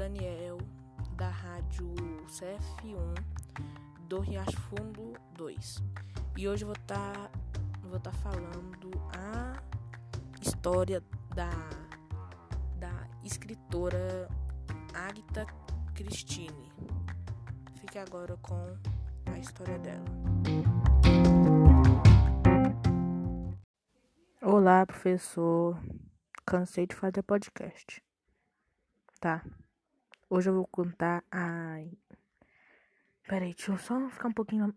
Daniel, da rádio CF1 do Riacho Fundo 2. E hoje vou estar vou tá falando a história da, da escritora Agatha Christine. Fique agora com a história dela. Olá, professor. Cansei de fazer podcast. Tá. Hoje eu vou contar Ai. Peraí, deixa eu só ficar um pouquinho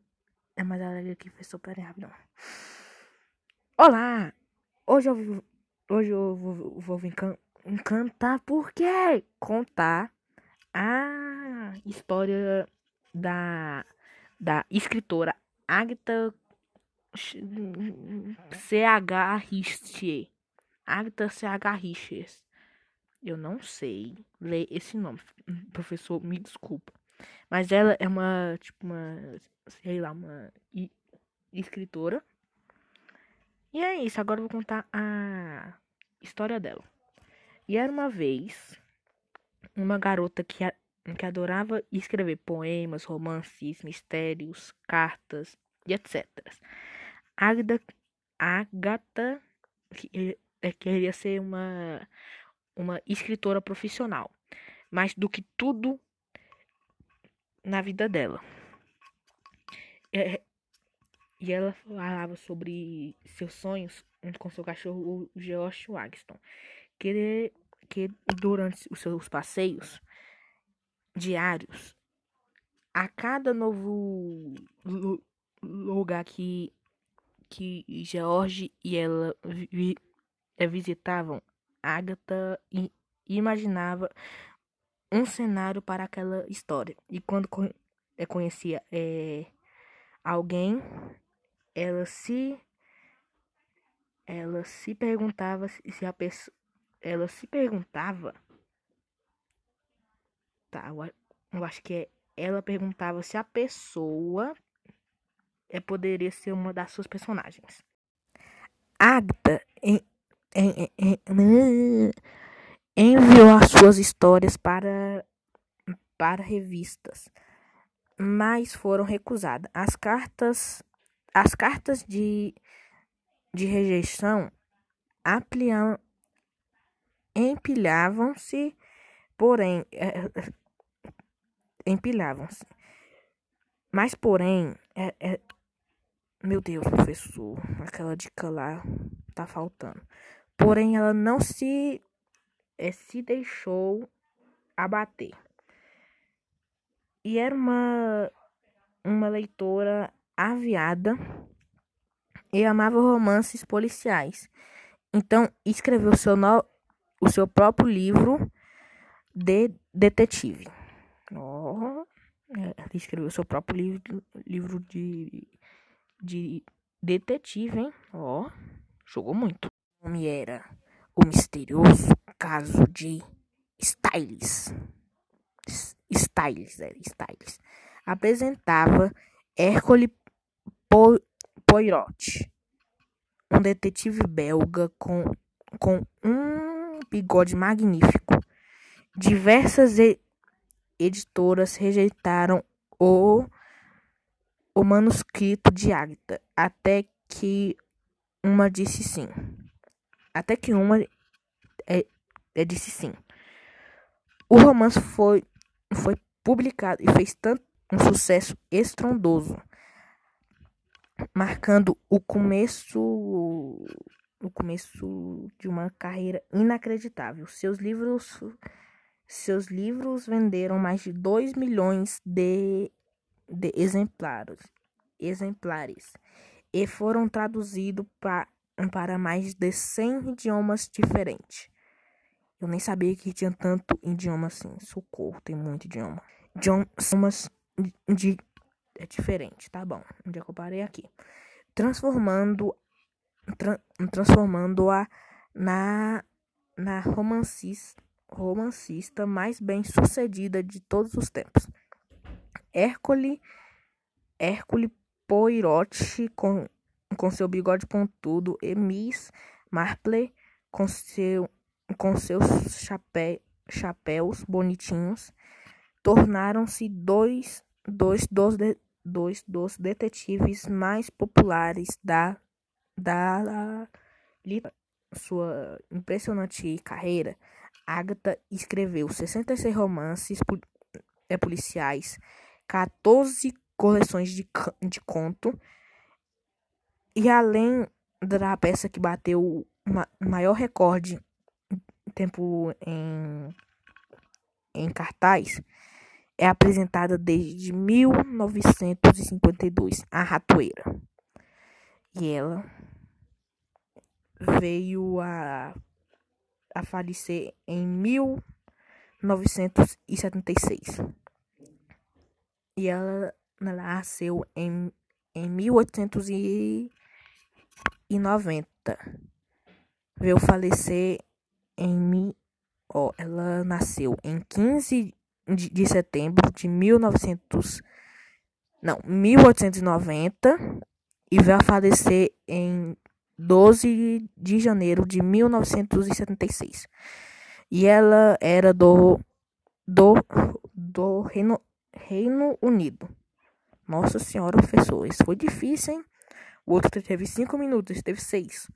é mais alegre aqui, professor. Peraí, rapidão. Olá! Hoje eu vou, hoje eu vou, vou vir porque contar a história da, da escritora Agatha C.H. Richter. Agatha C.H. Richter. Eu não sei ler esse nome. Professor, me desculpa. Mas ela é uma, tipo, uma, sei lá, uma escritora. E é isso, agora eu vou contar a história dela. E era uma vez uma garota que, que adorava escrever poemas, romances, mistérios, cartas e etc. Agatha, Agatha queria ser uma uma escritora profissional, mais do que tudo na vida dela. É, e ela falava sobre seus sonhos com seu cachorro, o George Wagston, que, que durante os seus passeios diários, a cada novo lugar que, que George e ela vi, visitavam, Agatha imaginava um cenário para aquela história. E quando eh, conhecia é, alguém, ela se ela se perguntava se a pessoa ela se perguntava tá eu acho que é ela perguntava se a pessoa é, poderia ser uma das suas personagens Agatha enviou as suas histórias para, para revistas, mas foram recusadas. As cartas, as cartas de, de rejeição empilhavam-se, porém, é, empilhavam-se. Mas, porém, é, é, meu Deus, professor, aquela dica lá tá faltando. Porém, ela não se, é, se deixou abater. E era uma, uma leitora aviada e amava romances policiais. Então, escreveu seu no, o seu próprio livro de detetive. Oh, ela escreveu seu próprio livro, livro de, de detetive, hein? Ó, oh, jogou muito nome era O Misterioso Caso de Styles. Styles, era Styles. Apresentava Hércole Poirot, um detetive belga com, com um bigode magnífico. Diversas editoras rejeitaram o, o manuscrito de Agatha, até que uma disse sim. Até que uma é, é disse sim. O romance foi, foi publicado e fez tanto um sucesso estrondoso, marcando o começo o começo de uma carreira inacreditável. Seus livros seus livros venderam mais de 2 milhões de, de exemplares, exemplares e foram traduzidos para para mais de 100 idiomas diferentes. Eu nem sabia que tinha tanto idioma assim. Socorro, tem muito idioma. Idiomas de, é diferente, tá bom. Onde é que eu parei aqui? Transformando tra, transformando-a na na romancista, romancista mais bem sucedida de todos os tempos. Hércole Hércole Poirot com com seu bigode pontudo, e Miss Marple com seu, com seu chapéu, chapéus bonitinhos tornaram-se dois, dois, dos de, dois dos detetives mais populares da, da sua impressionante carreira. Agatha escreveu 66 romances é, policiais, 14 coleções de, de conto e além da peça que bateu o maior recorde tempo em, em cartaz, é apresentada desde 1952, a Ratoeira. E ela veio a, a falecer em 1976. E ela, nasceu em, em 1890. Veio falecer em. Ó, ela nasceu em 15 de, de setembro de 1900. Não, 1890 e veio a falecer em 12 de janeiro de 1976. E ela era do do do Reino, Reino Unido. Nossa Senhora, professor, isso foi difícil, hein? O outro teve cinco minutos, teve seis.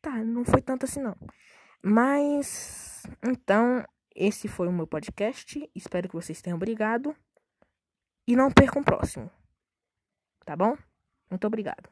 Tá, não foi tanto assim não. Mas então esse foi o meu podcast. Espero que vocês tenham obrigado. E não percam o próximo. Tá bom? Muito obrigado.